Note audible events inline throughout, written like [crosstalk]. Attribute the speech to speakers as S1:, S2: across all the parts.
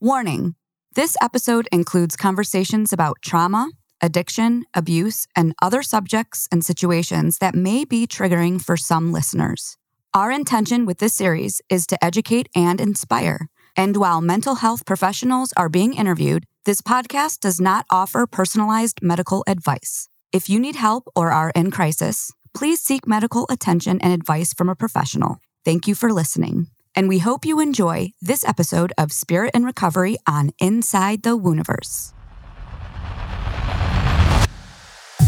S1: Warning this episode includes conversations about trauma, addiction, abuse, and other subjects and situations that may be triggering for some listeners. Our intention with this series is to educate and inspire. And while mental health professionals are being interviewed, this podcast does not offer personalized medical advice. If you need help or are in crisis, please seek medical attention and advice from a professional. Thank you for listening. And we hope you enjoy this episode of Spirit and Recovery on Inside the Wooniverse.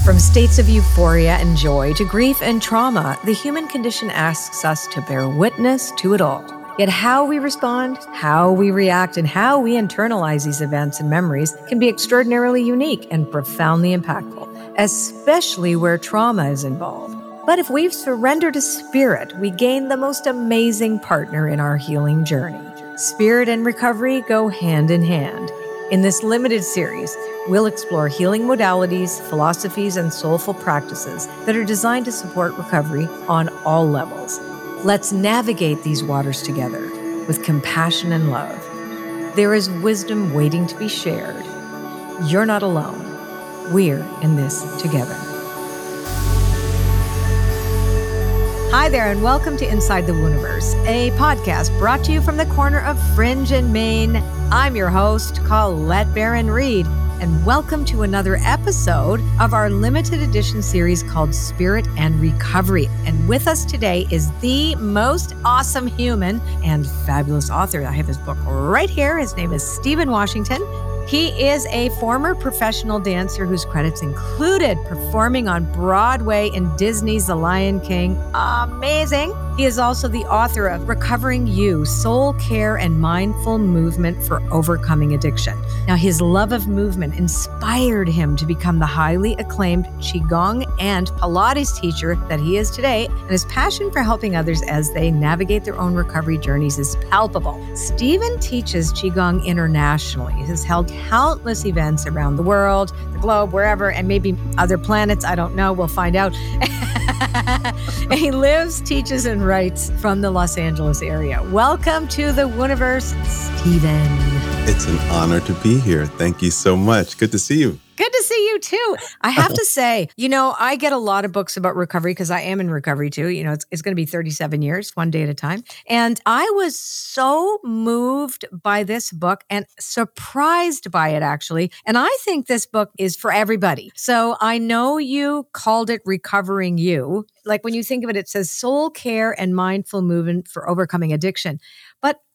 S2: From states of euphoria and joy to grief and trauma, the human condition asks us to bear witness to it all. Yet, how we respond, how we react, and how we internalize these events and memories can be extraordinarily unique and profoundly impactful, especially where trauma is involved. But if we've surrendered to spirit, we gain the most amazing partner in our healing journey. Spirit and recovery go hand in hand. In this limited series, we'll explore healing modalities, philosophies, and soulful practices that are designed to support recovery on all levels. Let's navigate these waters together with compassion and love. There is wisdom waiting to be shared. You're not alone. We're in this together. Hi there, and welcome to Inside the Wooniverse, a podcast brought to you from the corner of Fringe and Main. I'm your host, Colette Baron-Reid, and welcome to another episode of our limited edition series called Spirit and Recovery. And with us today is the most awesome human and fabulous author. I have his book right here. His name is Steven Washington. He is a former professional dancer whose credits included performing on Broadway in Disney's The Lion King. Amazing. He is also the author of Recovering You Soul Care and Mindful Movement for Overcoming Addiction. Now, his love of movement inspired him to become the highly acclaimed Qigong and Pilates teacher that he is today, and his passion for helping others as they navigate their own recovery journeys is palpable. Steven teaches Qigong internationally. He has held countless events around the world, the globe, wherever, and maybe other planets. I don't know. We'll find out. [laughs] he lives, teaches, and writes from the Los Angeles area. Welcome to the Wooniverse, Steven.
S3: It's an honor to be here. Thank you so much. Good to see you.
S2: Good to see you too. I have to [laughs] say, you know, I get a lot of books about recovery because I am in recovery too. You know, it's, it's going to be 37 years, one day at a time. And I was so moved by this book and surprised by it, actually. And I think this book is for everybody. So I know you called it Recovering You. Like when you think of it, it says soul care and mindful movement for overcoming addiction.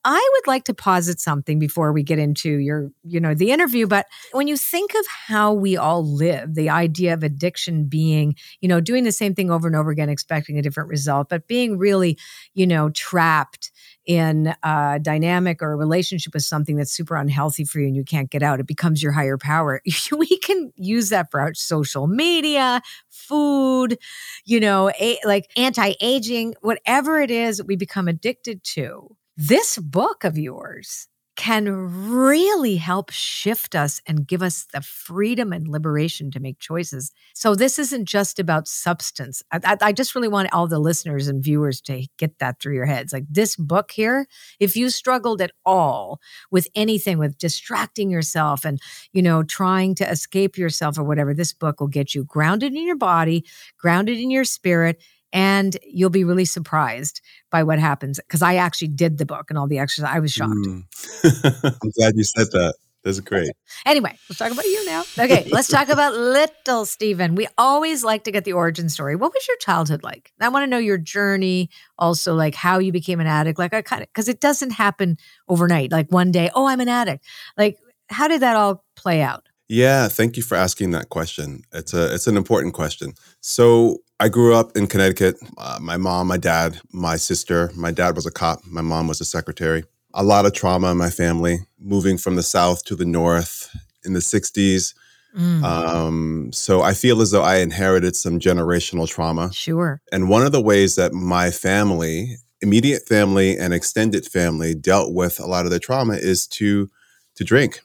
S2: I would like to posit something before we get into your, you know, the interview. But when you think of how we all live, the idea of addiction being, you know, doing the same thing over and over again, expecting a different result, but being really, you know, trapped in a dynamic or a relationship with something that's super unhealthy for you and you can't get out, it becomes your higher power. [laughs] we can use that for our social media, food, you know, a, like anti aging, whatever it is that we become addicted to this book of yours can really help shift us and give us the freedom and liberation to make choices. So, this isn't just about substance. I, I, I, just really want all the listeners and viewers to get that through your heads. Like this book here, if you struggled at all with anything, with distracting yourself and, you know, trying to escape yourself or whatever, this book will get you grounded in your body, grounded in your spirit, and you'll be really surprised by what happens because I actually did the book and all the exercise. I was shocked. Mm. [laughs]
S3: I'm glad you said that. That's great. [laughs]
S2: Anyway, let's talk about you now. Okay, let's talk about little Steven. We always like to get the origin story. What was your childhood like? I want to know your journey, also like how you became an addict. Like I kind of because it doesn't happen overnight. Like one day, oh, I'm an addict. Like how did that all play out?
S3: Yeah, thank you for asking that question. It's a it's an important question. So I grew up in Connecticut. Uh, my mom, my dad, my sister. My dad was a cop. My mom was a secretary. A lot of trauma in my family. Moving from the south to the north in the '60s. Mm. Um, so I feel as though I inherited some generational trauma.
S2: Sure.
S3: And one of the ways that my family, immediate family and extended family, dealt with a lot of the trauma is to to drink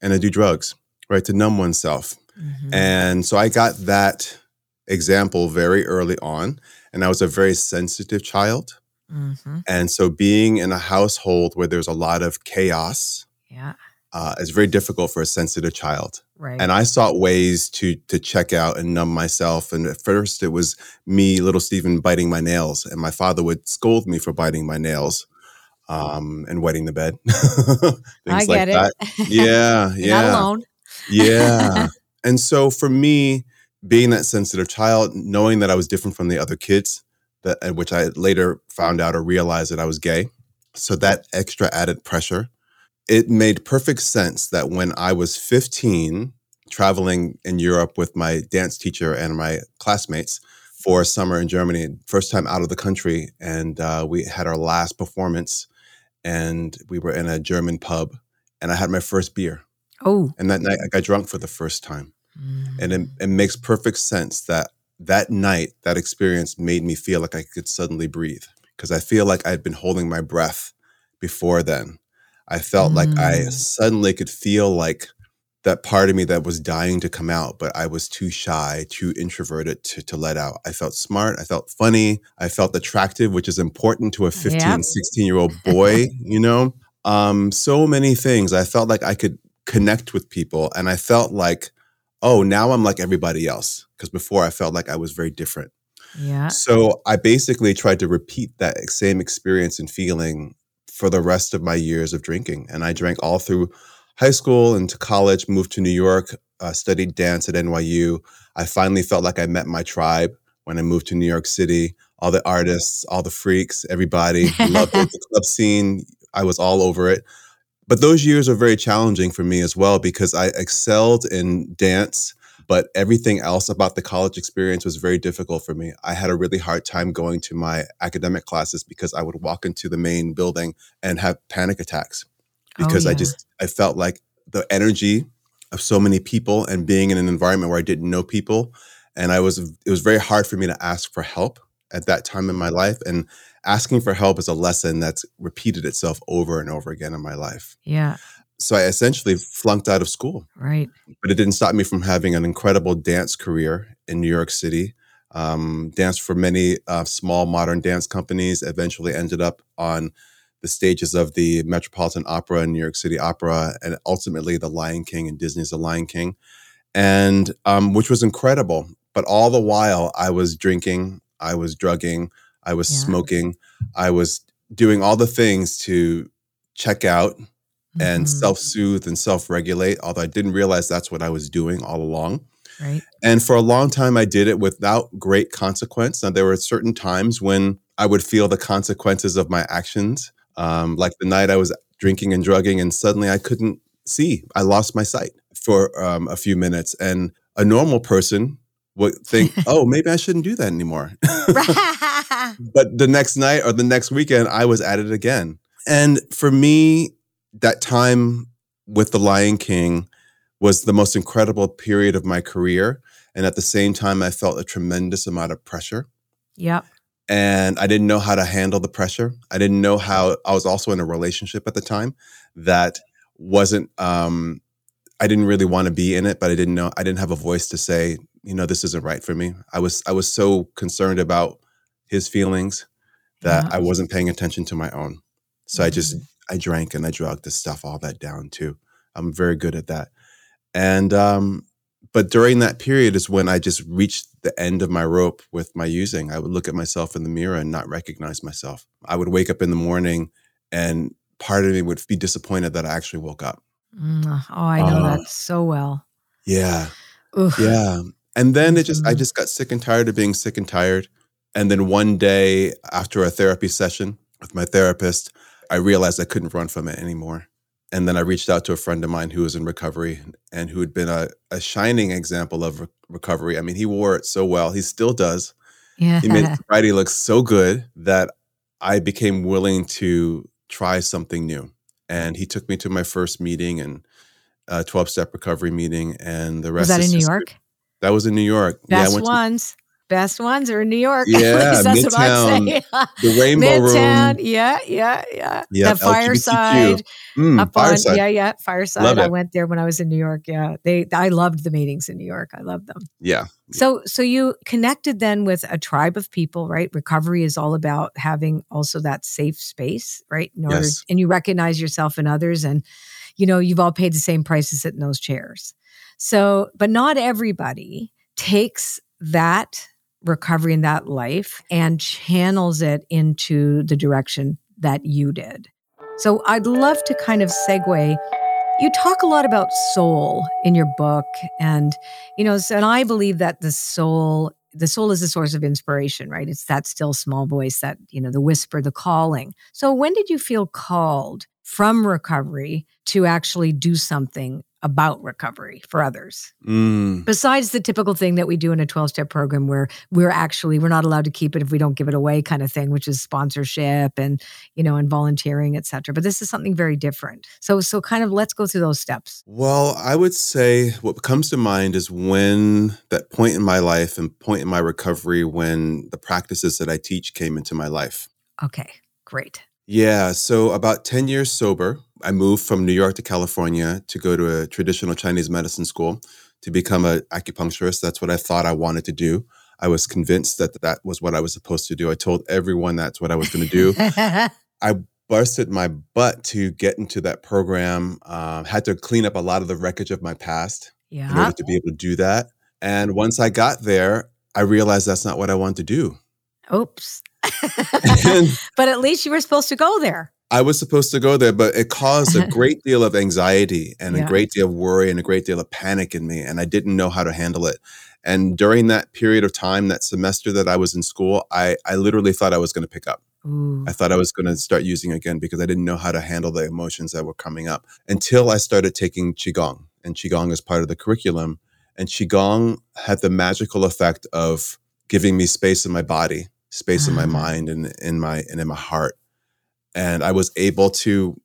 S3: and to do drugs right? To numb oneself. Mm-hmm. And so I got that example very early on. And I was a very sensitive child. Mm-hmm. And so being in a household where there's a lot of chaos
S2: yeah.
S3: uh, is very difficult for a sensitive child.
S2: Right.
S3: And I sought ways to to check out and numb myself. And at first, it was me, little Steven, biting my nails, and my father would scold me for biting my nails um, and wetting the bed. [laughs]
S2: I get it.
S3: Yeah, [laughs]
S2: You're
S3: yeah,
S2: Not alone.
S3: yeah. [laughs] And so for me, being that sensitive child, knowing that I was different from the other kids, that which I later found out or realized that I was gay, so that extra added pressure, it made perfect sense that when I was 15, traveling in Europe with my dance teacher and my classmates for a summer in Germany, first time out of the country, and uh, we had our last performance, and we were in a German pub, and I had my first beer,
S2: Oh.
S3: and that night I got drunk for the first time and it, it makes perfect sense that that night that experience made me feel like i could suddenly breathe. Because i feel like i'd been holding my breath before then. I felt like i
S2: Mm.
S3: suddenly could feel like that part of me that was dying to come out but i was too shy too introverted to, to let out. I felt smart i felt funny i felt attractive which is important to a 15
S2: Yep.
S3: 16 year old [laughs] boy you know? Um so many things. I felt like i could connect with people and i felt like oh, now I'm like everybody else. Because before I felt like I was very different.
S2: Yeah.
S3: So I basically tried to repeat that same experience and feeling for the rest of my years of drinking. And I drank all through high school and to college, moved to New York, uh, studied dance at NYU. I finally felt like I met my tribe when I moved to New York City. All the artists, all the freaks, everybody [laughs] loved it. The club scene, I was all over it but those years are very challenging for me as well because I excelled in dance, but everything else about the college experience was very difficult for me. I had a really hard time going to my academic classes because I would walk into the main building and have panic attacks
S2: Oh,
S3: because I just I felt like the energy of so many people and being in an environment where I didn't know people. And I was it was very hard for me to ask for help at that time in my life. And asking for help is a lesson that's repeated itself over and over again in my life.
S2: Yeah.
S3: So I essentially flunked out of school,
S2: Right.
S3: but it didn't stop me from having an incredible dance career in New York City. Um, danced for many uh, small modern dance companies. Eventually, ended up on the stages of the Metropolitan Opera and New York City Opera, and ultimately the Lion King and Disney's The Lion King, and um, which was incredible. But all the while, I was drinking, I was drugging, I was
S2: Yeah.
S3: smoking, I was doing all the things to check out and
S2: Mhm.
S3: self soothe and self regulate, although I didn't realize that's what I was doing all along.
S2: Right.
S3: And for a long time, I did it without great consequence. Now, there were certain times when I would feel the consequences of my actions, um, like the night I was drinking and drugging, and suddenly I couldn't see. I lost my sight for um, a few minutes. And a normal person would think, [laughs] oh, maybe I shouldn't do that anymore. [laughs] but the next night or the next weekend, I was at it again. And for me, that time with The Lion King was the most incredible period of my career. And at the same time, I felt a tremendous amount of pressure.
S2: yep.
S3: And I didn't know how to handle the pressure. I didn't know how, I was also in a relationship at the time that wasn't, um, I didn't really want to be in it, but I didn't know, I didn't have a voice to say, you know, this isn't right for me. I was, I was so concerned about his feelings that
S2: Yeah.
S3: I wasn't paying attention to my own. So I just,
S2: Mhm.
S3: I drank and I drugged to stuff all that down too. I'm very good at that. And, um, but during that period is when I just reached the end of my rope with my using. I would look at myself in the mirror and not recognize myself. I would wake up in the morning and part of me would be disappointed that I actually woke up.
S2: Mm, Oh, I know
S3: Uh,
S2: that so well.
S3: Yeah.
S2: Oof.
S3: Yeah. And then it just, I
S2: Mhm.
S3: just got sick and tired of being sick and tired. And then one day after a therapy session with my therapist, I realized I couldn't run from it anymore. And then I reached out to a friend of mine who was in recovery and who had been a, a shining example of re- recovery. I mean, he wore it so well. He still does.
S2: Yeah.
S3: He made sobriety [laughs] look so good that I became willing to try something new. And he took me to my first meeting and a 12 step recovery meeting. And the rest
S2: Was that
S3: is
S2: in New. York?
S3: That was in New York. yeah, I
S2: Best
S3: to
S2: ones. Best ones are in New York. [laughs]
S3: Yeah,
S2: At least what I'm
S3: the Rainbow
S2: Midtown.
S3: Room.
S2: Yeah, yeah, yeah.
S3: Yep,
S2: That fireside
S3: Mm,
S2: up
S3: Fireside.
S2: on yeah, yeah, fireside. I went there when I was in New York. Yeah. They I loved the meetings in New York. I loved them.
S3: Yeah.
S2: So so you connected then with a tribe of people, right? Recovery is all about having also that safe space, right? In order
S3: Yes.
S2: and you recognize yourself in others and you know, you've all paid the same price to sit in those chairs. So, but not everybody takes that recovery in that life and channels it into the direction that you did. So I'd love to kind of segue. You talk a lot about soul in your book and you know so, and I believe that the soul the soul is a source of inspiration, right? It's that still small voice that, you know, the whisper, the calling. So when did you feel called from recovery to actually do something about recovery for others.
S3: Mm.
S2: besides the typical thing that we do in a 12 step program where we're actually we're not allowed to keep it if we don't give it away kind of thing which is sponsorship and you know and volunteering etc but this is something very different. So so kind of let's go through those steps.
S3: Well, I would say what comes to mind is when that point in my life and point in my recovery when the practices that I teach came into my life.
S2: okay great.
S3: Yeah, so about 10 years sober, I moved from New York to California to go to a traditional Chinese medicine school to become an acupuncturist. That's what I thought I wanted to do. I was convinced that that was what I was supposed to do. I told everyone that's what I was going to do. [laughs] I busted my butt to get into that program. Um, had to clean up a lot of the wreckage of my past in order to be able to do that. And once I got there, I realized that's not what I wanted to do.
S2: oops [laughs] [laughs]
S3: And
S2: but at least you were supposed to go there
S3: I was supposed to go there, but it caused a [laughs] great deal of anxiety and
S2: Yeah.
S3: a great deal of worry and a great deal of panic in me. And I didn't know how to handle it. And during that period of time, that semester that I was in school, I, I literally thought I was going to pick up.
S2: Ooh.
S3: I thought I was going to start using again because I didn't know how to handle the emotions that were coming up until I started taking Qigong. And Qigong is part of the curriculum. And Qigong had the magical effect of giving me space in my body, space in my
S2: Ah.
S3: mind and in my and in my heart. And I was able to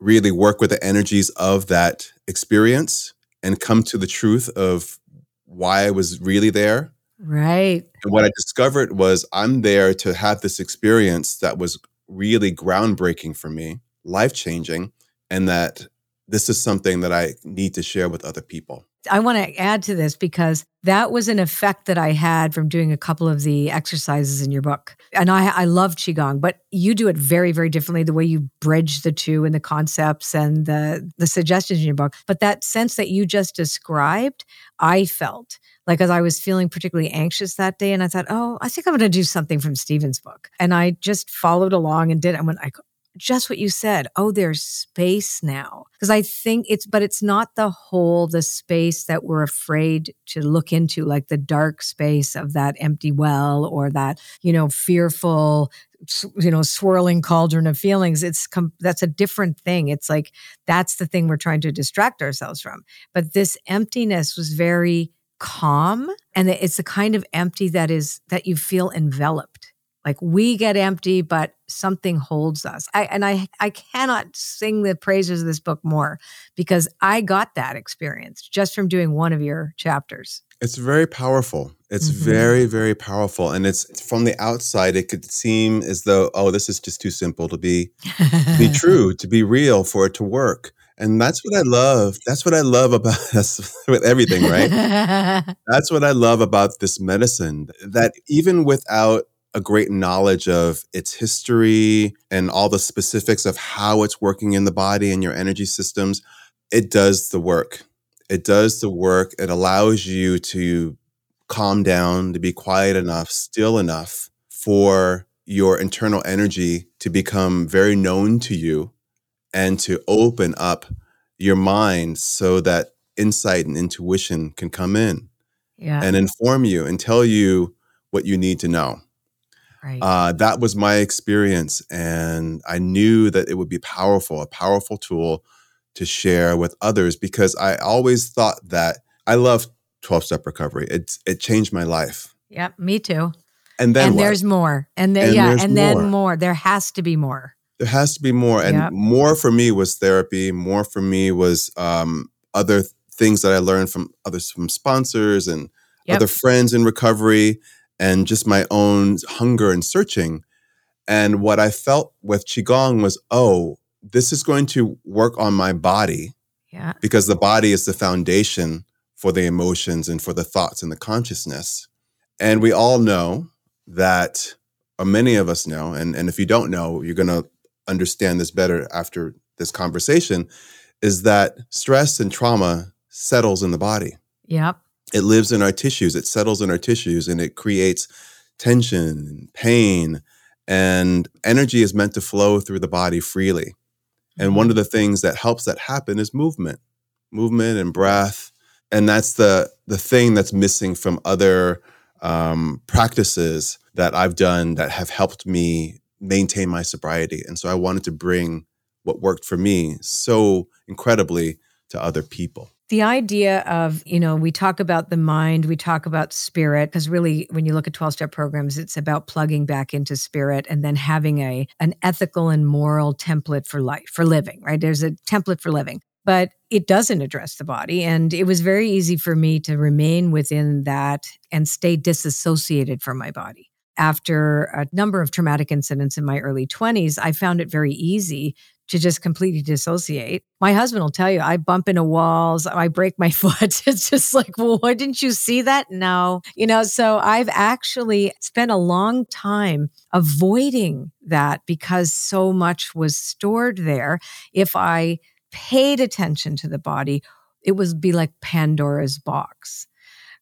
S3: really work with the energies of that experience and come to the truth of why I was really there
S2: right
S3: and what I discovered was I'm there to have this experience that was really groundbreaking for me, life changing, and that this is something that I need to share with other people.
S2: I want to add to this because that was an effect that I had from doing a couple of the exercises in your book. And I, I love Qigong, but you do it very, very differently the way you bridge the two and the concepts and the, the suggestions in your book. But that sense that you just described, I felt like as I was feeling particularly anxious that day. And I thought, oh, I think I'm going to do something from Steven's book. And I just followed along and did I went, I just what you said. Oh, there's space now. Because I think it's, but it's not the whole, the space that we're afraid to look into, like the dark space of that empty well or that, you know, fearful, you know, swirling cauldron of feelings. It's, com- that's a different thing. It's like, that's the thing we're trying to distract ourselves from. But this emptiness was very calm. And it's the kind of empty that is, that you feel enveloped like we get empty but something holds us I, and i i cannot sing the praises of this book more because i got that experience just from doing one of your chapters
S3: It's very powerful. It's
S2: Mhm.
S3: very, very powerful. And it's from the outside, it could seem as though, oh, this is just too simple to be to be [laughs] true, to be real, for it to work. And that's what I love. That's what I love about [laughs] us with everything, right? [laughs] That's what I love about this medicine that even without a great knowledge of its history and all the specifics of how it's working in the body and your energy systems, it does the work. It does the work. It allows you to calm down, to be quiet enough, still enough for your internal energy to become very known to you and to open up your mind so that insight and intuition can come in
S2: yeah
S3: and inform you and tell you what you need to know.
S2: Right
S3: Uh, that was my experience. And I knew that it would be powerful, a powerful tool to share with others because I always thought that I love 12 step recovery. It, it changed my life.
S2: yeah me too
S3: And then
S2: and there's more and then
S3: And
S2: yeah and then
S3: more.
S2: more there has to be more
S3: there has to be more and
S2: Yep.
S3: more for me was therapy more for me was um, other th- things that i learned from others from sponsors and
S2: Yep.
S3: other friends in recovery and just my own hunger and searching and what i felt with qigong was oh this is going to work on my body
S2: yeah
S3: because the body is the foundation for the emotions and for the thoughts and the consciousness. And we all know that, or many of us know, and, and if you don't know, you're going to understand this better after this conversation, is that stress and trauma settles in the body.
S2: Yep.
S3: It lives in our tissues, it settles in our tissues, and it creates tension, and pain, and energy is meant to flow through the body freely. And one of the things that helps that happen is movement, movement and breath. And that's the the thing that's missing from other um, practices that I've done that have helped me maintain my sobriety. And so I wanted to bring what worked for me so incredibly to other people
S2: the idea of you know we talk about the mind we talk about spirit because really when you look at 12 step programs it's about plugging back into spirit and then having a an ethical and moral template for life for living right? There's a template for living. But it doesn't address the body and it was very easy for me to remain within that and stay disassociated from my body. After a number of traumatic incidents in my early 20s i found it very easy to just completely dissociate. My husband will tell you, I bump into walls, I break my [laughs] foot. It's just like, well, why didn't you see that? No. You know, so I've actually spent a long time avoiding that because so much was stored there. If I paid attention to the body, it would be like Pandora's box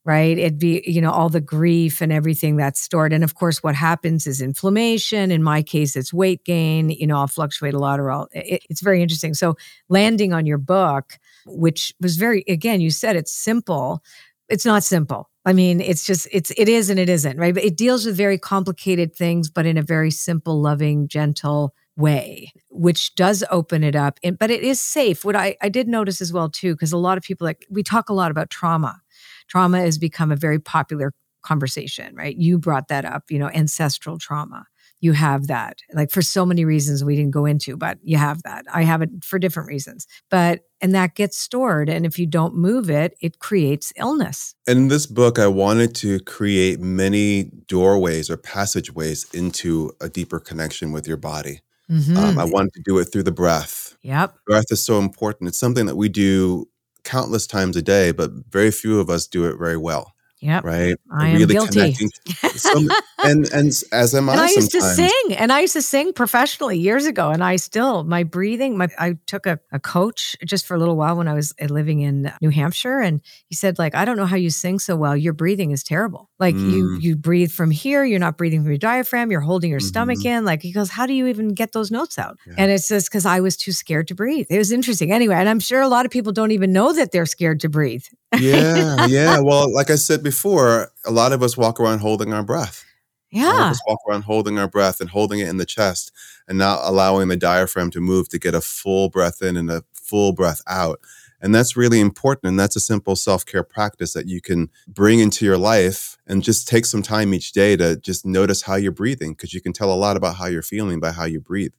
S2: right? It'd be, you know, all the grief and everything that's stored. And of course, what happens is inflammation. In my case, it's weight gain. You know, I'll fluctuate a lot or I'll, it, it's very interesting. So, landing on your book, which was very, again, you said it's simple. It's not simple. I mean, it's just, it's, it is and it isn't, right? But it deals with very complicated things, but in a very simple, loving, gentle, way, which does open it up. And, but it is safe. What I, I did notice as well, too, because a lot of people like, we talk a lot about trauma trauma has become a very popular conversation, right? You brought that up, you know, ancestral trauma. You have that, like for so many reasons we didn't go into, but you have that. I have it for different reasons. But, and that gets stored. And if you don't move it, it creates illness.
S3: And in this book, I wanted to create many doorways or passageways into a deeper connection with your body. Mm-hmm. Um, I wanted to do it through the breath.
S2: Yep.
S3: Breath is so important. It's something that we do countless times a day, but very few of us do it very well.
S2: Yeah.
S3: Right.
S2: I am really guilty. [laughs]
S3: Some, and and as am
S2: and
S3: I.
S2: I used
S3: sometimes.
S2: to sing, and I used to sing professionally years ago, and I still my breathing. My I took a, a coach just for a little while when I was uh, living in New Hampshire, and he said like I don't know how you sing so well. Your breathing is terrible. Like mm. you you breathe from here, you're not breathing from your diaphragm. You're holding your mm-hmm. stomach in. Like he goes, how do you even get those notes out? Yeah. And it's just because I was too scared to breathe. It was interesting anyway, and I'm sure a lot of people don't even know that they're scared to breathe
S3: yeah, [laughs] yeah. Well, like I said before, a lot of us walk around holding our breath.
S2: Yeah.
S3: walk around holding our breath and holding it in the chest and not allowing the diaphragm to move to get a full breath in and a full breath out. And that's really important. And that's a simple self care practice that you can bring into your life and just take some time each day to just notice how you're breathing because you can tell a lot about how you're feeling by how you breathe.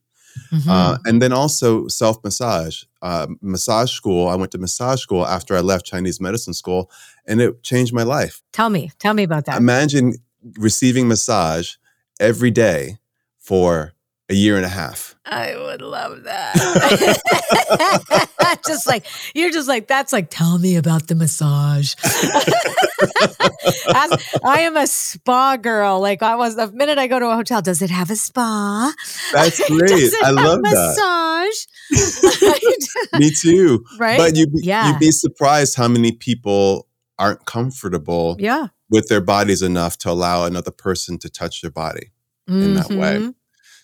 S3: Mm-hmm. Uh, and then also self massage. Uh, massage school. I went to massage school after I left Chinese medicine school, and it changed my life.
S2: Tell me, tell me about that.
S3: Imagine receiving massage every day for a year and a half.
S2: I would love that. [laughs] just like you're just like that's like tell me about the massage. [laughs] As, I am a spa girl. Like I was the minute I go to a hotel, does it have a spa?
S3: That's [laughs] great. I love
S2: that.
S3: Massage. [laughs] [laughs] Me too.
S2: Right.
S3: But you
S2: yeah.
S3: you'd be surprised how many people aren't comfortable
S2: yeah.
S3: with their bodies enough to allow another person to touch their body mm-hmm. in that way. Mm-hmm.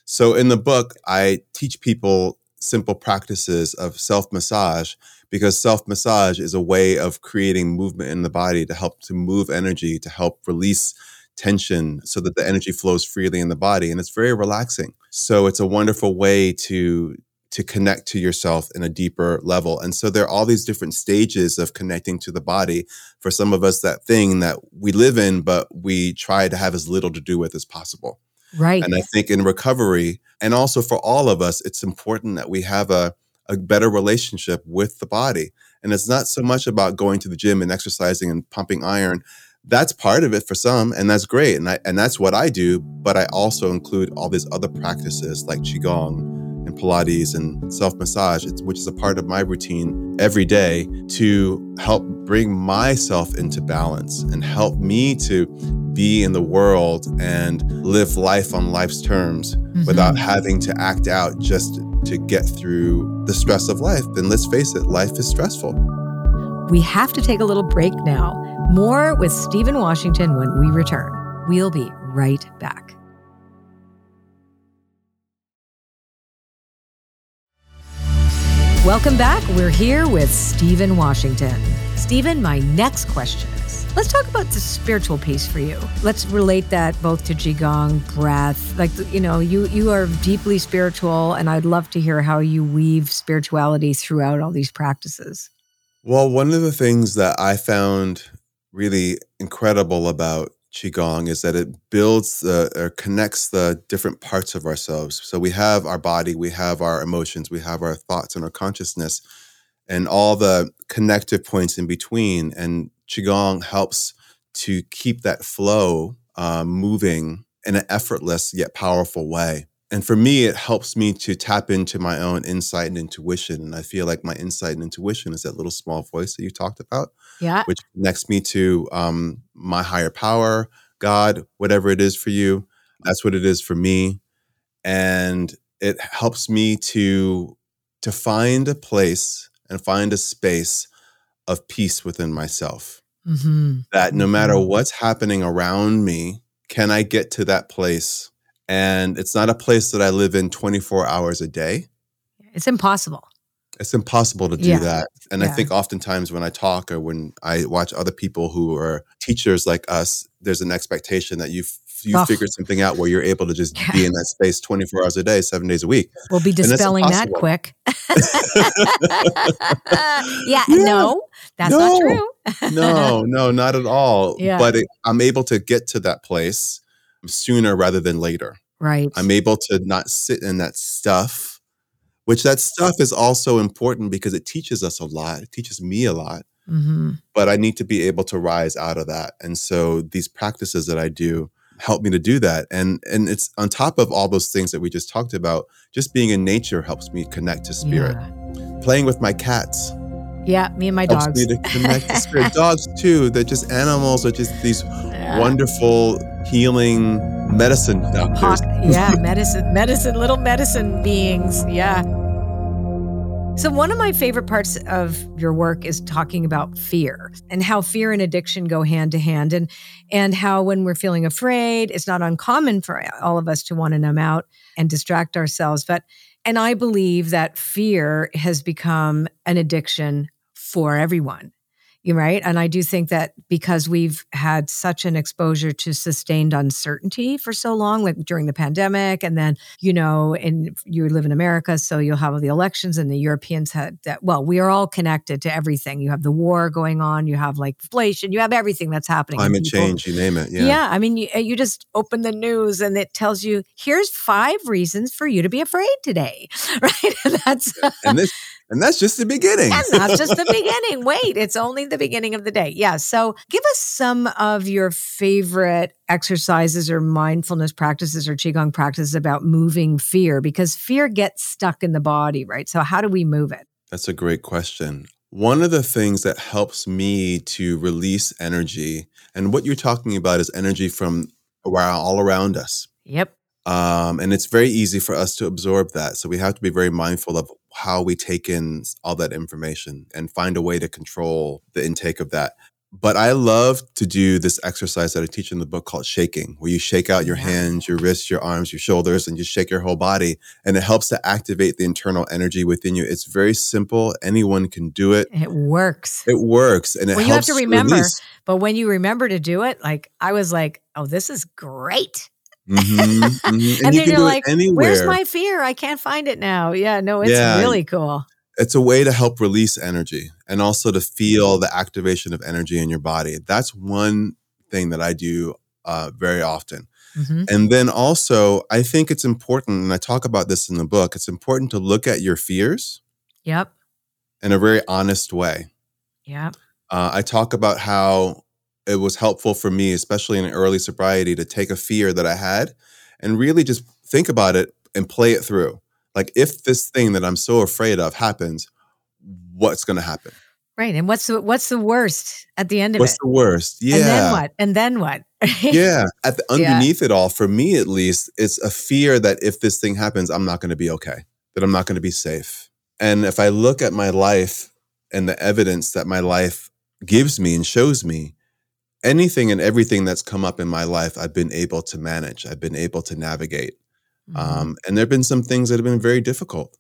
S3: So in the book, I teach people simple practices of self massage because self massage is a way of creating movement in the body to help to move energy, to help release tension so that the energy flows freely in the body and it's very relaxing. So it's a wonderful way to to connect to yourself in a deeper level. And so there are all these different stages of connecting to the body. For some of us, that thing that we live in, but we try to have as little to do with as possible.
S2: Right.
S3: And I think in recovery, and also for all of us, it's important that we have a, a better relationship with the body. And it's not so much about going to the gym and exercising and pumping iron. That's part of it for some, and that's great. And I, and that's what I do. But I also include all these other practices like Qigong and Pilates and self massage, which is a part of my routine every day to help bring myself into balance and help me to be in the world and live life on life's terms mm-hmm. without having to act out just to get through the stress of life. And let's face it, life is stressful.
S2: We have to take a little break now. More with Steven Washington when we return. We'll be right back. Welcome back. We're here with Steven Washington. Steven, my next question is let's talk about the spiritual piece for you. Let's relate that both to Qigong, breath. Like, you know, you, you are deeply spiritual, and I'd love to hear how you weave spirituality throughout all these practices.
S3: Well, one of the things that I found really incredible about qigong is that it builds the or connects the different parts of ourselves so we have our body we have our emotions we have our thoughts and our consciousness and all the connective points in between and qigong helps to keep that flow um, moving in an effortless yet powerful way and for me it helps me to tap into my own insight and intuition and i feel like my insight and intuition is that little small voice that you talked about
S2: Yeah.
S3: which connects me to um, my higher power, God, whatever it is for you. That's what it is for me, and it helps me to to find a place and find a space of peace within myself.
S2: Mm-hmm.
S3: That no matter
S2: Mhm.
S3: what's happening around me, can I get to that place? And it's not a place that I live in 24 hours a day.
S2: It's impossible.
S3: It's impossible to do
S2: Yeah.
S3: that. And I think oftentimes when I talk or when I watch other people who are teachers like us, there's an expectation that you've you
S2: Ugh.
S3: figured something out where you're able to just be [laughs] in that space 24 hours a day, seven days a week.
S2: We'll be dispelling that quick. [laughs] yeah,
S3: Yeah.
S2: no, that's not true.
S3: No, no, not at all.
S2: Yeah.
S3: But it, I'm able to get to that place sooner rather than later.
S2: right.
S3: I'm able to not sit in that stuff, which that stuff is also important because it teaches us a lot. It teaches me a lot.
S2: hmm
S3: but I need to be able to rise out of that. And so these practices that I do help me to do that. And and it's on top of all those things that we just talked about, just being in nature helps me connect to spirit. Playing with my cats
S2: Yeah. me and my
S3: helps
S2: dogs.
S3: me to connect to spirit. [laughs] Dogs too, they're just animals are just these
S2: Yeah.
S3: wonderful healing medicine doctors.
S2: Yeah, medicine, medicine, little medicine beings. Yeah. So, one of my favorite parts of your work is talking about fear and how fear and addiction go hand to hand, and and how when we're feeling afraid, it's not uncommon for all of us to want to numb out and distract ourselves. But and I believe that fear has become an addiction for everyone. You're right. And I do think that because we've had such an exposure to sustained uncertainty for so long, like during the pandemic, and then, you know, and you live in America, so you'll have the elections, and the Europeans had that. Well, we are all connected to everything. You have the war going on, you have like inflation, you have everything that's happening.
S3: Climate change, you name it. Yeah.
S2: yeah. I mean, you, you just open the news and it tells you here's five reasons for you to be afraid today, [laughs] right? And that's
S3: And this and that's just the beginning.
S2: and that's just the [laughs] beginning. Wait, it's only the beginning of the day. Yeah. So give us some of your favorite exercises or mindfulness practices or Qigong practices about moving fear because fear gets stuck in the body, right? So how do we move it?
S3: That's a great question. One of the things that helps me to release energy, and what you're talking about is energy from around all around us.
S2: Yep.
S3: Um, and it's very easy for us to absorb that. So we have to be very mindful of how we take in all that information and find a way to control the intake of that. But I love to do this exercise that I teach in the book called shaking, where you shake out your hands, your wrists, your arms, your shoulders, and you shake your whole body. And it helps to activate the internal energy within you. It's very simple. Anyone can do it.
S2: It works.
S3: It works. And it
S2: Well, you have to remember,
S3: release.
S2: But when you remember to do it, like I was like, oh, this is great.
S3: Mhm, mhm. And,
S2: And then you're like,
S3: anywhere.
S2: Where's my fear? I can't find it now. Yeah, no, it's
S3: Yeah.
S2: really cool.
S3: it's a way to help release energy and also to feel the activation of energy in your body. That's one thing that I do uh, very often.
S2: Mhm.
S3: And then also, I think it's important, and I talk about this in the book, it's important to look at your fears
S2: Yep.
S3: in a very honest way.
S2: Yep.
S3: Uh, I talk about how it was helpful for me, especially in early sobriety, to take a fear that I had and really just think about it and play it through. Like, if this thing that I'm so afraid of happens, what's going to happen?
S2: Right. And what's the what's the worst at the end of
S3: What's
S2: it?
S3: What's the worst? Yeah.
S2: And then what? And then what? [laughs]
S3: yeah. At the,
S2: Yeah.
S3: underneath it all, for me at least, it's a fear that if this thing happens, I'm not going to be okay. that I'm not going to be safe. And if I look at my life and the evidence that my life gives me and shows me, anything and everything that's come up in my life, I've been able to manage. I've been able to navigate. Mm-hmm. Um, and there have been some things that have been very difficult.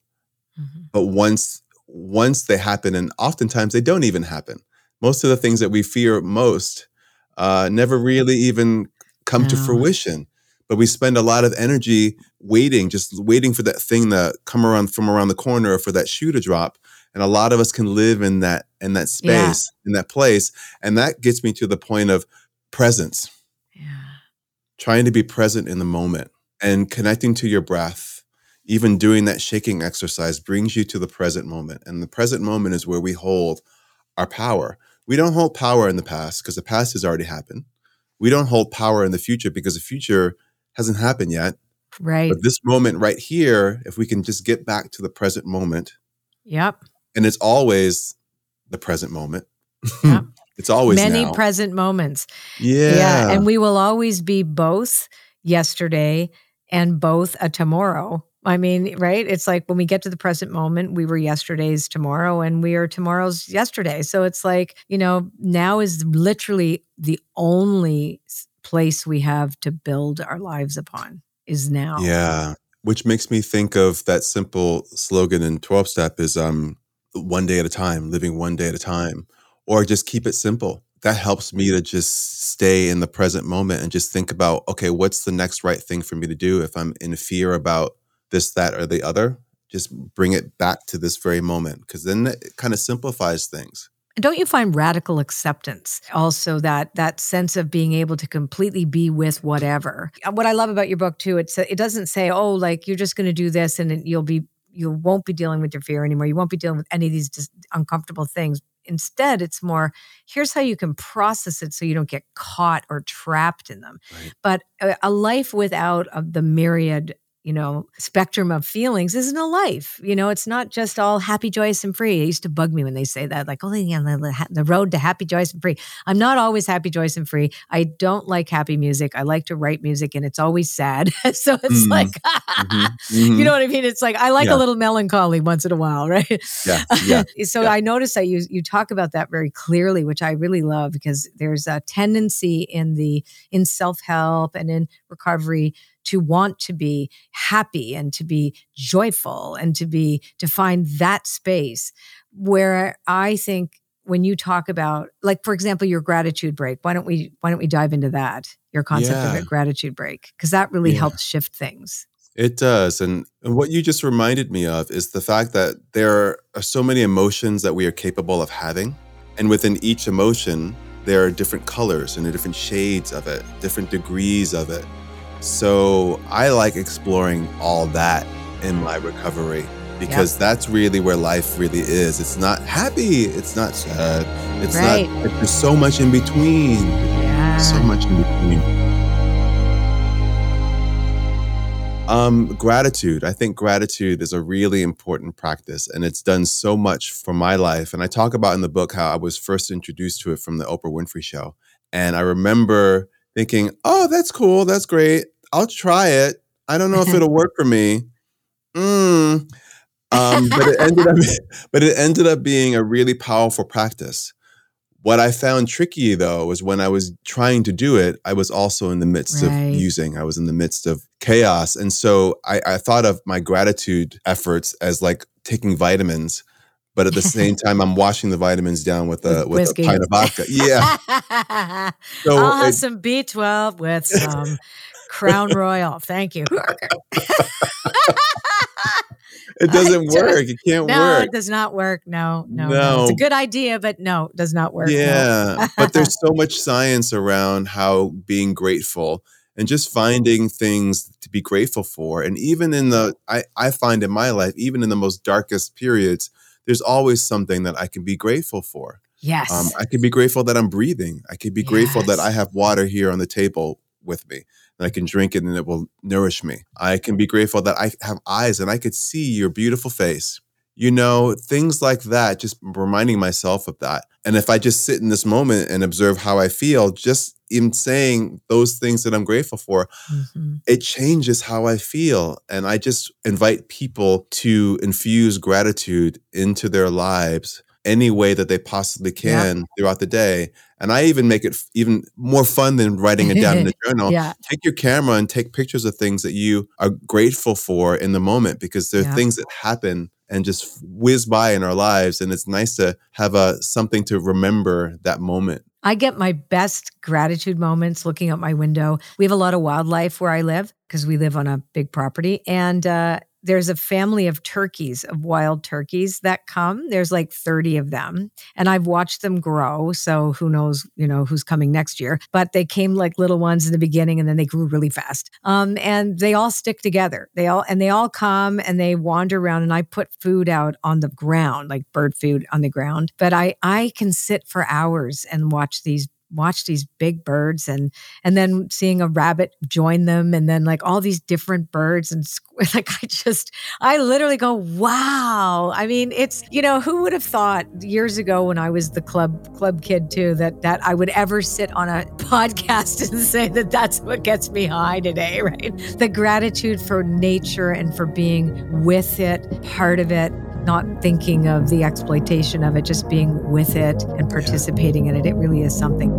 S3: Mm-hmm. But once once they happen, and oftentimes they don't even happen. Most of the things that we fear most uh, never really even come no. to fruition. But we spend a lot of energy waiting, just waiting for that thing to come around from around the corner, or for that shoe to drop. And a lot of us can live in that in that space, yeah. in that place, and that gets me to the point of presence. Yeah. Trying to be present in the moment and connecting to your breath even doing that shaking exercise brings you to the present moment. And the present moment is where we hold our power. We don't hold power in the past because the past has already happened. We don't hold power in the future because the future hasn't happened yet.
S2: Right.
S3: But this moment right here, if we can just get back to the present moment.
S2: Yep.
S3: And it's always the present moment. Yep. [laughs] it's always
S2: many
S3: now.
S2: present moments.
S3: Yeah. Yeah.
S2: And we will always be both yesterday and both a tomorrow I mean, right? It's like when we get to the present moment, we were yesterday's tomorrow and we are tomorrow's yesterday. So it's like, you know, now is literally the only place we have to build our lives upon is now.
S3: Yeah. Which makes me think of that simple slogan in 12 step is um one day at a time, living one day at a time, or just keep it simple. That helps me to just stay in the present moment and just think about, okay, what's the next right thing for me to do if I'm in fear about this, that, or the other. Just bring it back to this very moment because then it kind of simplifies things.
S2: Don't you find radical acceptance also that that sense of being able to completely be with whatever? Uh, what I love about your book too, it's it doesn't say, "Oh, like you're just going to do this and you'll be you won't be dealing with your fear anymore. You won't be dealing with any of these just uncomfortable things." Instead, it's more here's how you can process it so you don't get caught or trapped in them. Right. But a, a, life without uh, the myriad you know, spectrum of feelings isn't a life. You know, it's not just all happy, joyous, and free. It used to bug me when they say that, like, oh, yeah, the, the road to happy, joyous, and free. I'm not always happy, joyous, and free. I don't like happy music. I like to write music, and it's always sad. [laughs] so it's mm-hmm. like, mm-hmm. [laughs] Mm-hmm. you know what I mean? It's like I like yeah. a little melancholy once in a while, [laughs] right?
S3: Yeah. yeah.
S2: so
S3: yeah.
S2: I notice that you you talk about that very clearly, which I really love because there's a tendency in the in self help and in recovery to want to be happy and to be joyful and to be to find that space where I think when you talk about like for example your gratitude break why don't we why don't we dive into that your concept yeah. of a gratitude break because that really yeah. helps shift things
S3: it does and, and what you just reminded me of is the fact that there are so many emotions that we are capable of having and within each emotion there are different colors and different shades of it different degrees of it so I like exploring all that in my recovery because yep. that's really where life really is. It's not happy, it's not sad, it's right. not, there's so much in between. Yeah. So much in between. Um, gratitude. I think gratitude is a really important practice and it's done so much for my life. And I talk about in the book how I was first introduced to it from the Oprah Winfrey show. And I remember thinking, oh, that's cool. That's great. I'll try it. I don't know if it'll work for me. Mm. Um, but it ended up, [laughs] but it ended up being a really powerful practice. What I found tricky though was when I was trying to do it, I was also in the midst right. of using. I was in the midst of chaos, and so I, I thought of my gratitude efforts as like taking vitamins but at the [laughs] same time, I'm washing the vitamins down with a with, a pint of vodka. Yeah. [laughs]
S2: so I'll have it, some B12 with some Crown Royal. Thank you.
S3: it [laughs] doesn't work. It can't work.
S2: no,
S3: work.
S2: it does not work. No, no, no, no. It's a good idea, but no, it does not work.
S3: Yeah.
S2: No.
S3: but there's so [laughs] much science around how being grateful and just finding things to be grateful for. And even in the, I, I find in my life, even in the most darkest periods, there's always something that I can be grateful for.
S2: Yes. Um,
S3: I can be grateful that I'm breathing. I can be yes. grateful that I have water here on the table with me and I can drink it and it will nourish me. I can be grateful that I have eyes and I could see your beautiful face. You know, things like that, just reminding myself of that. And if I just sit in this moment and observe how I feel, just in saying those things that I'm grateful for, mm-hmm. it changes how I feel. And I just invite people to infuse gratitude into their lives any way that they possibly can yeah. throughout the day. And I even make it even more fun than writing it down in [laughs] a journal.
S2: Yeah.
S3: Take your camera and take pictures of things that you are grateful for in the moment because there are yeah. things that happen and just whiz by in our lives. And it's nice to have a something to remember that moment.
S2: I get my best gratitude moments looking out my window. We have a lot of wildlife where I live because we live on a big property. And uh, there's a family of turkeys, of wild turkeys that come. There's like 30 of them. And I've watched them grow. So who knows, you know, who's coming next year. But they came like little ones in the beginning and then they grew really fast. Um, and they all stick together. They all and they all come and they wander around and I put food out on the ground, like bird food on the ground. But I I can sit for hours and watch these watch these big birds and and then seeing a rabbit join them and then like all these different birds and [laughs] like I just I literally go wow. I mean it's you know who would have thought years ago when I was the club club kid too that that I would ever sit on a [laughs] podcast and say that that's what gets me high today [laughs] right? The gratitude for nature and for being with it part of it not thinking of the exploitation of it, just being with it and participating in it. It really is something.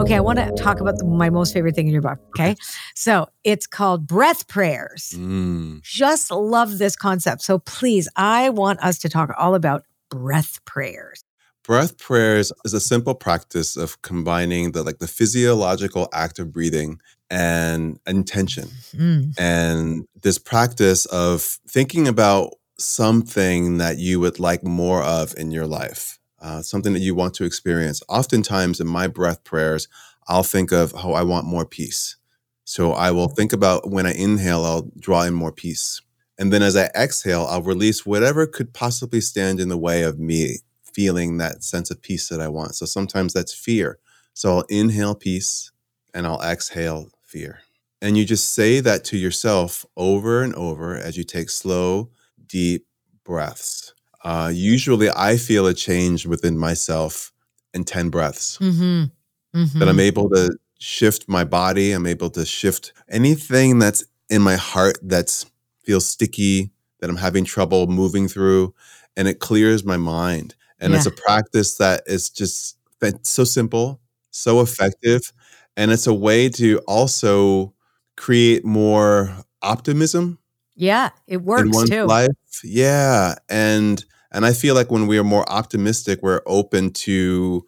S2: Okay, I want to talk about the, my most favorite thing in your book. Okay. So it's called Breath Prayers. Mm. Just love this concept. So please, I want us to talk all about breath prayers.
S3: Breath prayers is a simple practice of combining the like the physiological act of breathing and intention. Mm. And this practice of thinking about something that you would like more of in your life, uh, something that you want to experience. Oftentimes in my breath prayers, I'll think of, oh, I want more peace. So I will think about when I inhale, I'll draw in more peace. And then as I exhale, I'll release whatever could possibly stand in the way of me feeling that sense of peace that I want. So sometimes that's fear. So I'll inhale peace and I'll exhale fear. And you just say that to yourself over and over as you take slow, deep breaths. Uh, usually, I feel a change within myself in 10 breaths. Mm-hmm. Mm-hmm. That I'm mm-hmm. able to shift my body. I'm able to shift anything that's in my heart that feels sticky, that I'm having trouble moving through, and it clears my mind. And yeah. it's a practice that is just so simple, so effective. And it's a way to also create more optimism
S2: yeah, it works too.
S3: Life. Yeah, and and I feel like when we are more optimistic, we're open to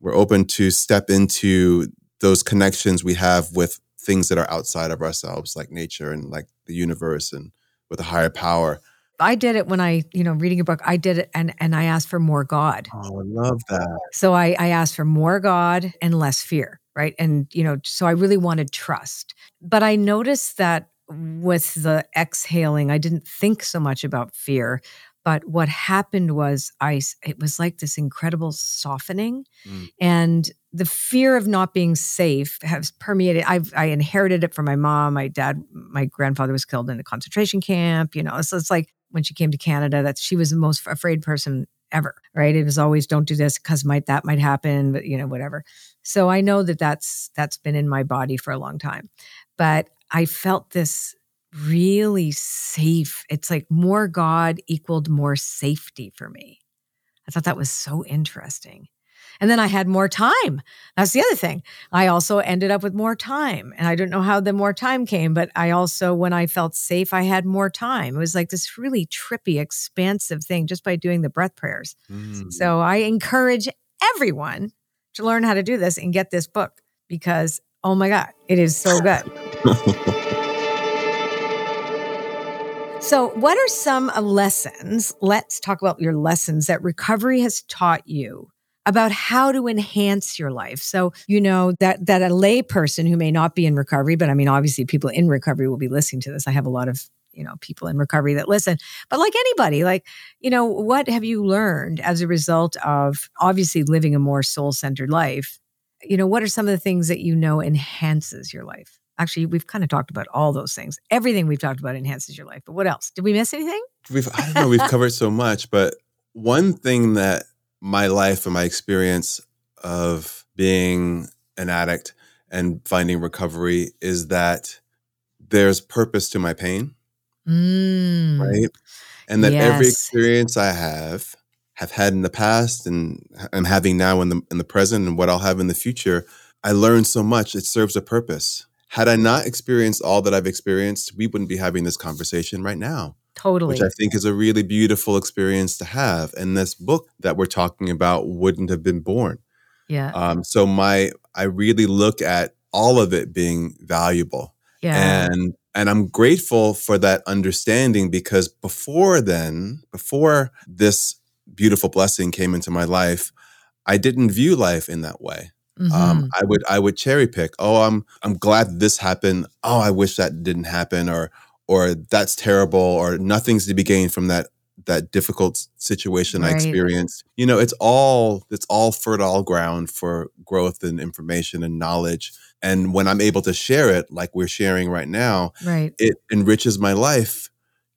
S3: we're open to step into those connections we have with things that are outside of ourselves, like nature and like the universe and with a higher power.
S2: I did it when I, you know, reading a book, I did it and and I asked for more God.
S3: Oh, I love that.
S2: So I, I asked for more God and less fear, right? And, you know, so I really wanted trust. But I noticed that with the exhaling, I didn't think so much about fear. But what happened was I it was like this incredible softening. Mm. And the fear of not being safe has permeated. I've I inherited it from my mom. My dad, my grandfather was killed in a concentration camp, you know. So it's like when she came to Canada, that she was the most afraid person ever, right? It was always don't do this because might that might happen, but you know, whatever. So I know that that's that's been in my body for a long time. But I felt this really safe. It's like more God equaled more safety for me. I thought that was so interesting. And then I had more time. That's the other thing. I also ended up with more time. And I don't know how the more time came, but I also, when I felt safe, I had more time. It was like this really trippy, expansive thing just by doing the breath prayers. Mm. So I encourage everyone to learn how to do this and get this book because, oh my God, it is so good. [laughs] So, what are some uh, lessons? Let's talk about your lessons that recovery has taught you about how to enhance your life. So, you know, that that a lay person who may not be in recovery, but I mean obviously people in recovery will be listening to this. I have a lot of, you know, people in recovery that listen. But like anybody, like, you know, what have you learned as a result of obviously living a more soul-centered life? You know, what are some of the things that you know enhances your life? Actually, we've kind of talked about all those things. Everything we've talked about enhances your life. But what else? Did we miss anything?
S3: we've I don't know we've [laughs] covered so much, but one thing that my life and my experience of being an addict and finding recovery is that there's purpose to my pain,
S2: Mm,
S3: right? And that every experience I have have had in the past and I'm having now in the in the present and what I'll have in the future, I learned so much. It serves a purpose. Had I not experienced all that I've experienced, we wouldn't be having this conversation right now
S2: Totally.
S3: which I think is a really beautiful experience to have. And this book that we're talking about wouldn't have been born.
S2: yeah.
S3: Um, so my, I really look at all of it being valuable,
S2: yeah.
S3: and and I'm grateful for that understanding because before then, before this beautiful blessing came into my life, I didn't view life in that way.
S2: Mhm.
S3: Um, I would I would cherry pick. Oh, I'm I'm glad this happened. Oh, I wish that didn't happen, or or that's terrible, or nothing's to be gained from that that difficult situation I experienced. You know, it's all it's all fertile ground for growth and information and knowledge. And when I'm able to share it, like we're sharing right now,
S2: right.
S3: it enriches my life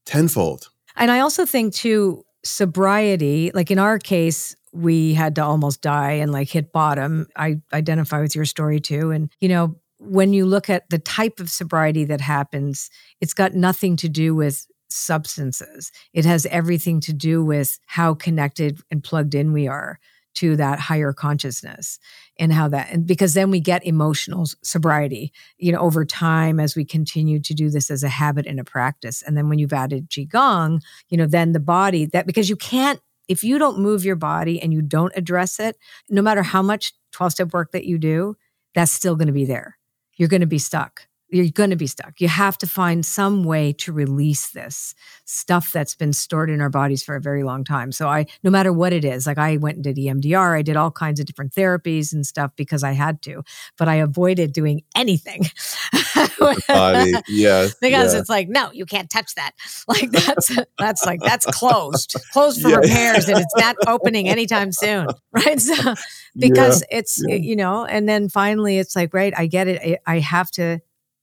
S3: tenfold.
S2: And I also think too, sobriety, like in our case, we had to almost die and like hit bottom. I identify with your story too. And, you know, when you look at the type of sobriety that happens, it's got nothing to do with substances. It has everything to do with how connected and plugged in we are to that higher consciousness and how that and because then we get emotional sobriety you know over time as we continue to do this as a habit and a practice. And then when you've added qigong you know then the body that because you can't if you don't move your body and you don't address it no matter how much 12 step work that you do that's still going to be there. You're going to be stuck you're going to be stuck. You have to find some way to release this stuff that's been stored in our bodies for a very long time. So i no matter what it is like i went and did emdr i did all kinds of different therapies and stuff because i had to but i avoided doing anything.
S3: Body, yes, [laughs]
S2: because
S3: yeah.
S2: it's like no you can't touch that. [laughs] Like that's that's like that's closed. Closed for
S3: Yeah.
S2: repairs and it's not [laughs] opening anytime soon right? So because it's
S3: yeah.
S2: you know and then finally it's like right i get it. I, I have to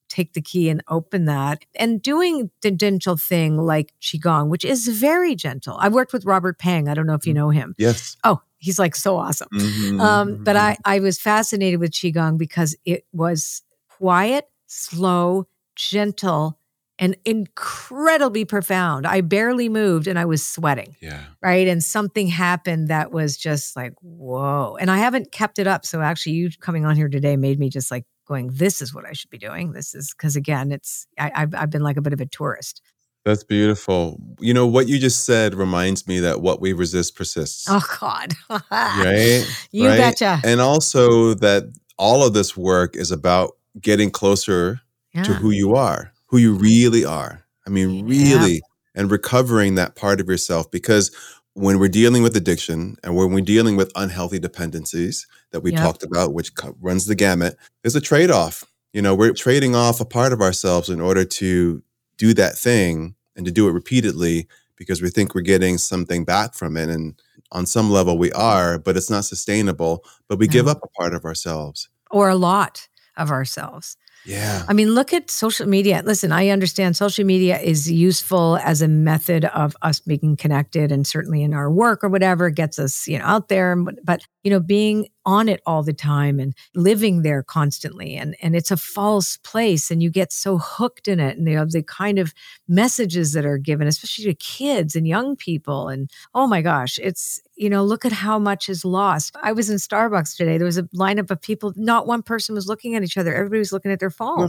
S2: take the key and open that and doing the gentle thing like qigong which is very gentle i worked with robert peng i don't know if you know him
S3: yes.
S2: oh he's like so awesome
S3: Mhm,
S2: um, but. I, I was fascinated with Qigong because it was quiet, slow, gentle, and incredibly profound. I barely moved and I was sweating,
S3: yeah.
S2: right? And something happened that was just like, whoa. And I haven't kept it up. So actually, you coming on here today made me just like going, this is what I should be doing. This is because again, it's, I, I've, I've been like a bit of a tourist.
S3: That's beautiful. You know, what you just said reminds me that what we resist persists.
S2: Oh, God.
S3: right? [laughs]
S2: you
S3: right?
S2: betcha.
S3: And also that all of this work is about getting closer
S2: Yeah.
S3: to who you are, who you really are. I mean, really, and recovering that part of yourself because when we're dealing with addiction and when we're dealing with unhealthy dependencies that we
S2: Yep.
S3: talked about, which runs the gamut, there's a trade off. You know, we're trading off a part of ourselves in order to do that thing and to do it repeatedly because we think we're getting something back from it. And on some level, we are, but it's not sustainable. But we give up a part of ourselves.
S2: or a lot of ourselves.
S3: Yeah.
S2: I mean, look at social media. Listen, I understand social media is useful as a method of us being connected and certainly in our work or whatever gets us, you know, out there. But, you know, being on it all the time and living there constantly. And and it's a false place and you get so hooked in it and you know the kind of messages that are given especially to kids and young people and oh my gosh it's you know look at how much is lost. I was in starbucks today. There was a lineup of people. Not one person was looking at each other. Everybody was looking at their phone.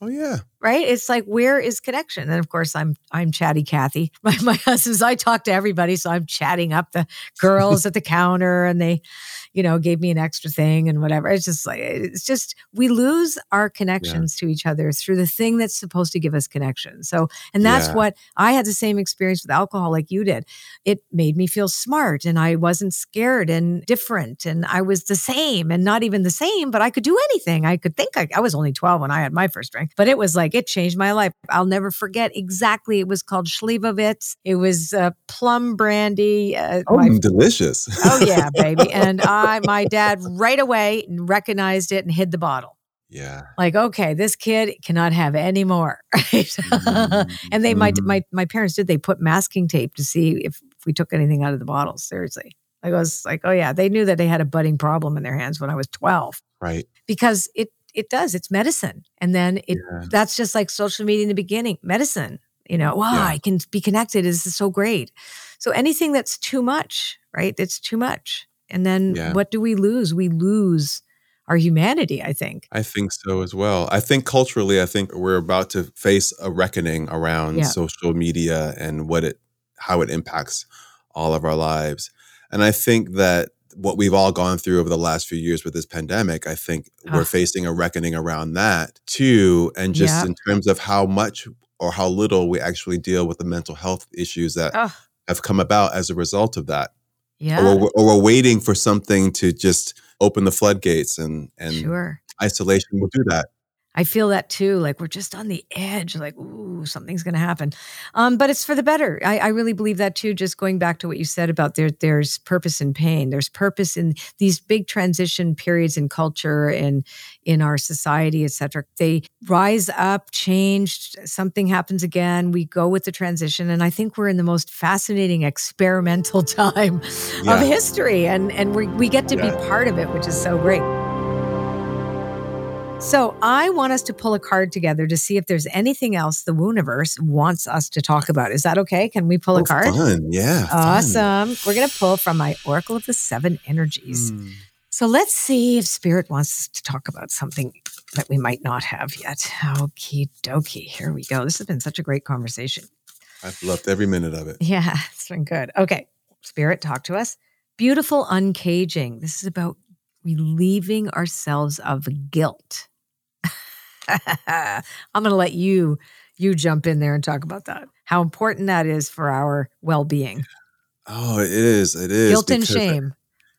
S3: Oh yeah.
S2: right? It's like where is connection? And of course i'm i'm chatty kathy. [laughs] My, my husband's i talk to everybody so i'm chatting up the girls at the counter and they you know gave me an extra thing and whatever. It's just like it's just we lose our connections to each other through the thing that's supposed to give us connection. So and that's
S3: Yeah.
S2: what i had the same experience with alcohol like you did. It made me feel smart and i wasn't scared and different and i was the same and not even the same but i could do anything. I could think i, I was only 12 when i had my first drink but it was like it changed my life i'll never forget exactly it was called Schlivovitz. it was uh, plum brandy uh,
S3: Oh,
S2: my-
S3: delicious.
S2: oh yeah [laughs] baby and i my dad right away recognized it and hid the bottle
S3: Yeah.
S2: Like, okay, this kid cannot have any more. [laughs] Right? and they, my,
S3: Mhm.
S2: my, my parents did, they put masking tape to see if, if we took anything out of the bottles. Seriously. Like, I was like, oh yeah, they knew that they had a budding problem in their hands when I was 12
S3: Right.
S2: because it, it does, it's medicine. And then it,
S3: Yeah.
S2: that's just like social media in the beginning, medicine, you know, wow,
S3: Yeah.
S2: I can be connected. This is so great. So anything that's too much, right? It's too much. And then
S3: Yeah.
S2: what do we lose? We lose our humanity, I think.
S3: I think so as well. I think culturally, I think we're about to face a reckoning around social media and what it, how it impacts all of our lives. And I think that what we've all gone through over the last few years with this pandemic, I think we're
S2: ah.
S3: facing a reckoning around that too. And just
S2: Yeah.
S3: in terms of how much or how little we actually deal with the mental health issues that
S2: Oh,
S3: have come about as a result of that.
S2: yeah.
S3: Or, we're, or we're waiting for something to just open the floodgates and, and
S2: sure.
S3: isolation will do that.
S2: I feel that too. Like we're just on the edge, like, ooh, something's going to happen. Um, but it's for the better. I, I really believe that too. Just going back to what you said about there, there's purpose in pain. There's purpose in these big transition periods in culture and in our society, et cetera. They rise up, change, something happens again. We go with the transition. And I think we're in the most fascinating experimental [laughs] time
S3: Yeah.
S2: of history. And, and we, we get to
S3: Yeah.
S2: be part of it, which is so great. So I want us to pull a card together to see if there's anything else the Wooniverse wants us to talk about. Is that okay? Can we pull
S3: Oh,
S2: a card?
S3: Fun. Yeah. fun.
S2: Awesome. We're going to pull from my Oracle of the Seven Energies.
S3: Mm.
S2: So let's see if Spirit wants to talk about something that we might not have yet. Okie dokie. Here we go. This has been such a great conversation.
S3: I've loved every minute of it.
S2: Yeah, [laughs] it's been good. Okay. Spirit, talk to us. Beautiful uncaging. This is about relieving ourselves of guilt. [laughs] I'm going to let you you jump in there and talk about that. How important that is for our well-being.
S3: Oh, it is. It is.
S2: Guilt and shame.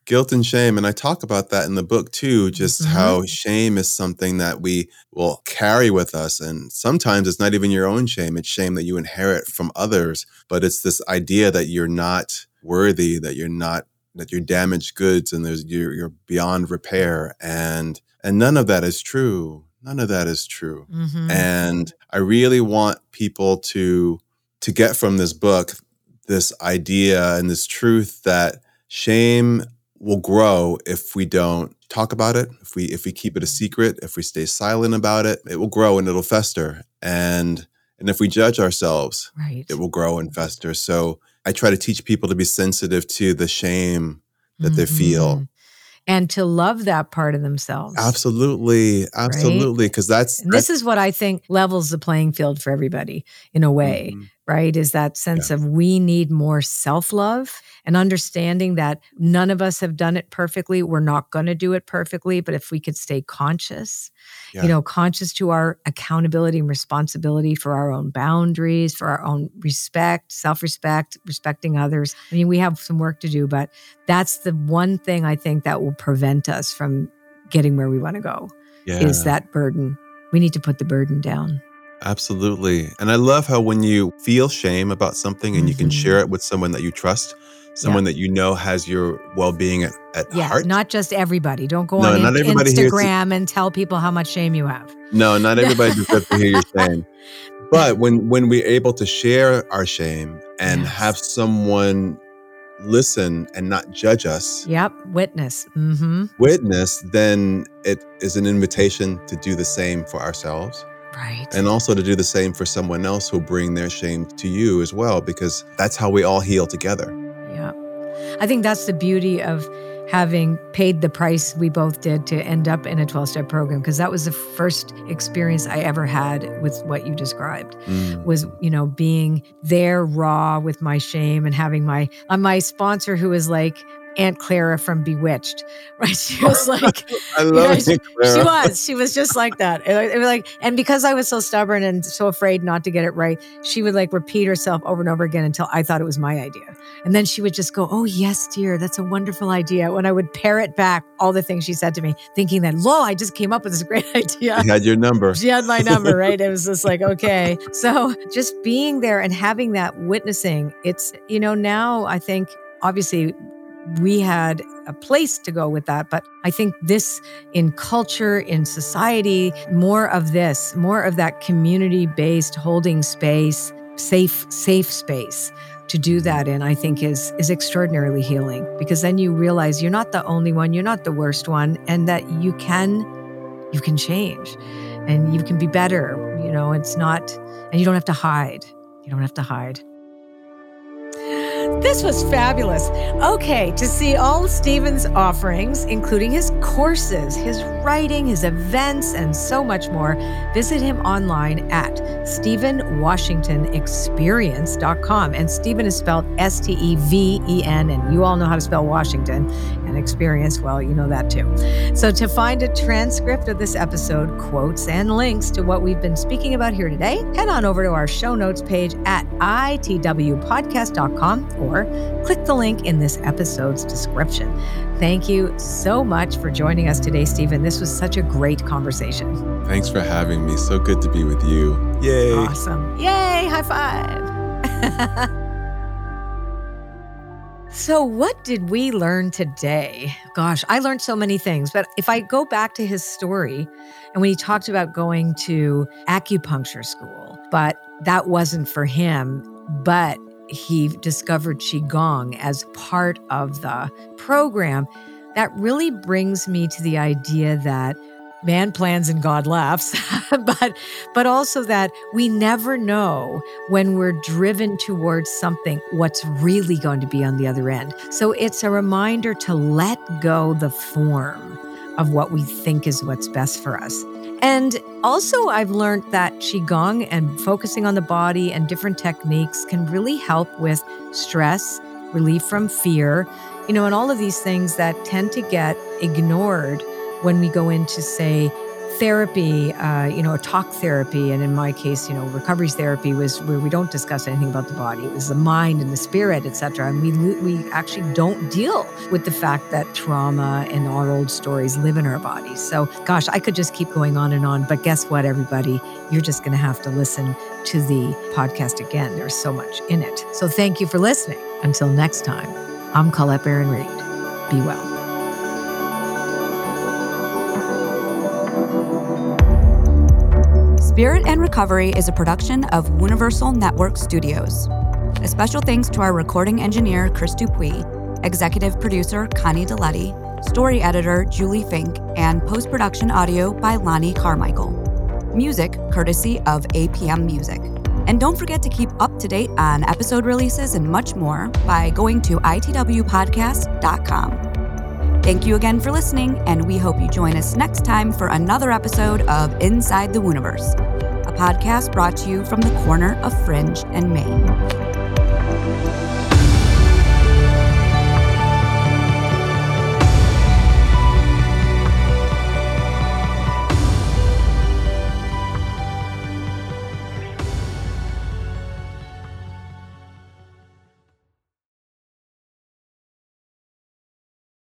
S3: Guilt and shame. And I talk about that in the book too, just
S2: Mhm.
S3: how shame is something that we will carry with us. And sometimes it's not even your own shame, it's shame that you inherit from others. But it's this idea that you're not worthy, that you're not that you're damaged goods and there's you're, you're beyond repair and and none of that is true none of that is true
S2: Mhm.
S3: and i really want people to to get from this book this idea and this truth that shame will grow if we don't talk about it if we if we keep it a secret if we stay silent about it it will grow and it'll fester and and if we judge ourselves
S2: right.
S3: it will grow and fester so i try to teach people to be sensitive to the shame that they feel
S2: Mhm. And to love that part of themselves.
S3: absolutely absolutely because that's
S2: And this is what I think levels the playing field for everybody in a way.
S3: Mhm.
S2: Right? Is that sense of we need more self love and understanding that none of us have done it perfectly. We're not going to do it perfectly, but if we could stay conscious,
S3: Yeah.
S2: you know, conscious to our accountability and responsibility for our own boundaries, for our own respect, self respect, respecting others. I mean, we have some work to do, but that's the one thing I think that will prevent us from getting where we want to go
S3: yeah.
S2: is that burden. We need to put the burden down.
S3: Absolutely. And I love how when you feel shame about something and you can
S2: Mhm.
S3: share it with someone that you trust, someone that you know has your well being at, at
S2: Yeah,
S3: heart.
S2: not just everybody. Don't go
S3: No,
S2: on
S3: not
S2: in-
S3: everybody.
S2: Instagram and tell people how much shame you have.
S3: no, not [laughs] everybody deserves to hear your shame. But when when we're able to share our shame and
S2: Yes.
S3: have someone listen and not judge us,
S2: Yep, witness. Mm-hmm.
S3: witness, then it is an invitation to do the same for ourselves.
S2: Right.
S3: and also to do the same for someone else who'll bring their shame to you as well because that's how we all heal together
S2: yeah. I think that's the beauty of having paid the price we both did to end up in a 12 step program because that was the first experience I ever had with what you described.
S3: Mm.
S2: was you know being there raw with my shame and having my uh, my sponsor who was like aunt clara from bewitched [laughs] right she [laughs] was like
S3: i love
S2: she-
S3: it
S2: she
S3: Clara.
S2: was she was just like that it, it was like and because i was so stubborn and so afraid not to get it right she would like repeat herself over and over again until i thought it was my idea and then she would just go oh yes dear that's a wonderful idea when i would parrot back all the things she said to me thinking that lo i just came up with this [laughs] great idea
S3: He had your number
S2: she had my number, right? It was just like, okay. So just being there and having that witnessing, it's, you know, now I think obviously we had a place to go with that. But I think this in culture, in society, more of this, more of that community based holding space, safe, safe space to do that in, I think is is extraordinarily healing because then you realize you're not the only one, you're not the worst one, and that you can you can change and you can be better. You know, it's not and you don't have to hide. You don't have to hide. This was fabulous. Okay, to see all Steven's offerings, including his courses, his writing, his events, and so much more, visit him online at StevenWashingtonExperience.com. And Steven is spelled S T E V E N, and you all know how to spell Washington experience, well, you know that too. So to find a transcript of this episode, quotes, and links to what we've been speaking about here today, head on over to our show notes page at itwpodcast.com or click the link in this episode's description. Thank you so much for joining us today, Steven. This was such a great conversation.
S3: Thanks for having me. So good to be with you. Yay.
S2: Awesome. Yay. High five. [laughs] So, what did we learn today? Gosh, I learned so many things. But if I go back to his story, and when he talked about going to acupuncture school, but that wasn't for him, but he discovered Qigong as part of the program, that really brings me to the idea that man plans and God laughs, but but also that we never know when we're driven towards something what's really going to be on the other end. So it's a reminder to let go the form of what we think is what's best for us. And also, I've learned that Qigong and focusing on the body and different techniques can really help with stress, relief from fear, you know, and all of these things that tend to get ignored when we go into, say, therapy, uh, you know, talk therapy, and in my case, you know, recovery therapy was where we don't discuss anything about the body. It was the mind and the spirit, etc. And we we actually don't deal with the fact that trauma and our old stories live in our bodies. So, gosh, I could just keep going on and on. But guess what, everybody? You're just going to have to listen to the podcast again. There's so much in it. So, thank you for listening. Until next time, I'm Colette Baron-Reid. Be well.
S1: Spirit and Recovery is a production of Universal Network Studios. A special thanks to our recording engineer, Chris Dupuis, executive producer, Connie Deletti, story editor, Julie Fink, and post production audio by Lonnie Carmichael. Music courtesy of APM Music. And don't forget to keep up to date on episode releases and much more by going to itwpodcast.com. Thank you again for listening, and we hope you join us next time for another episode of Inside the Universe a podcast brought to you from the corner of Fringe and Main.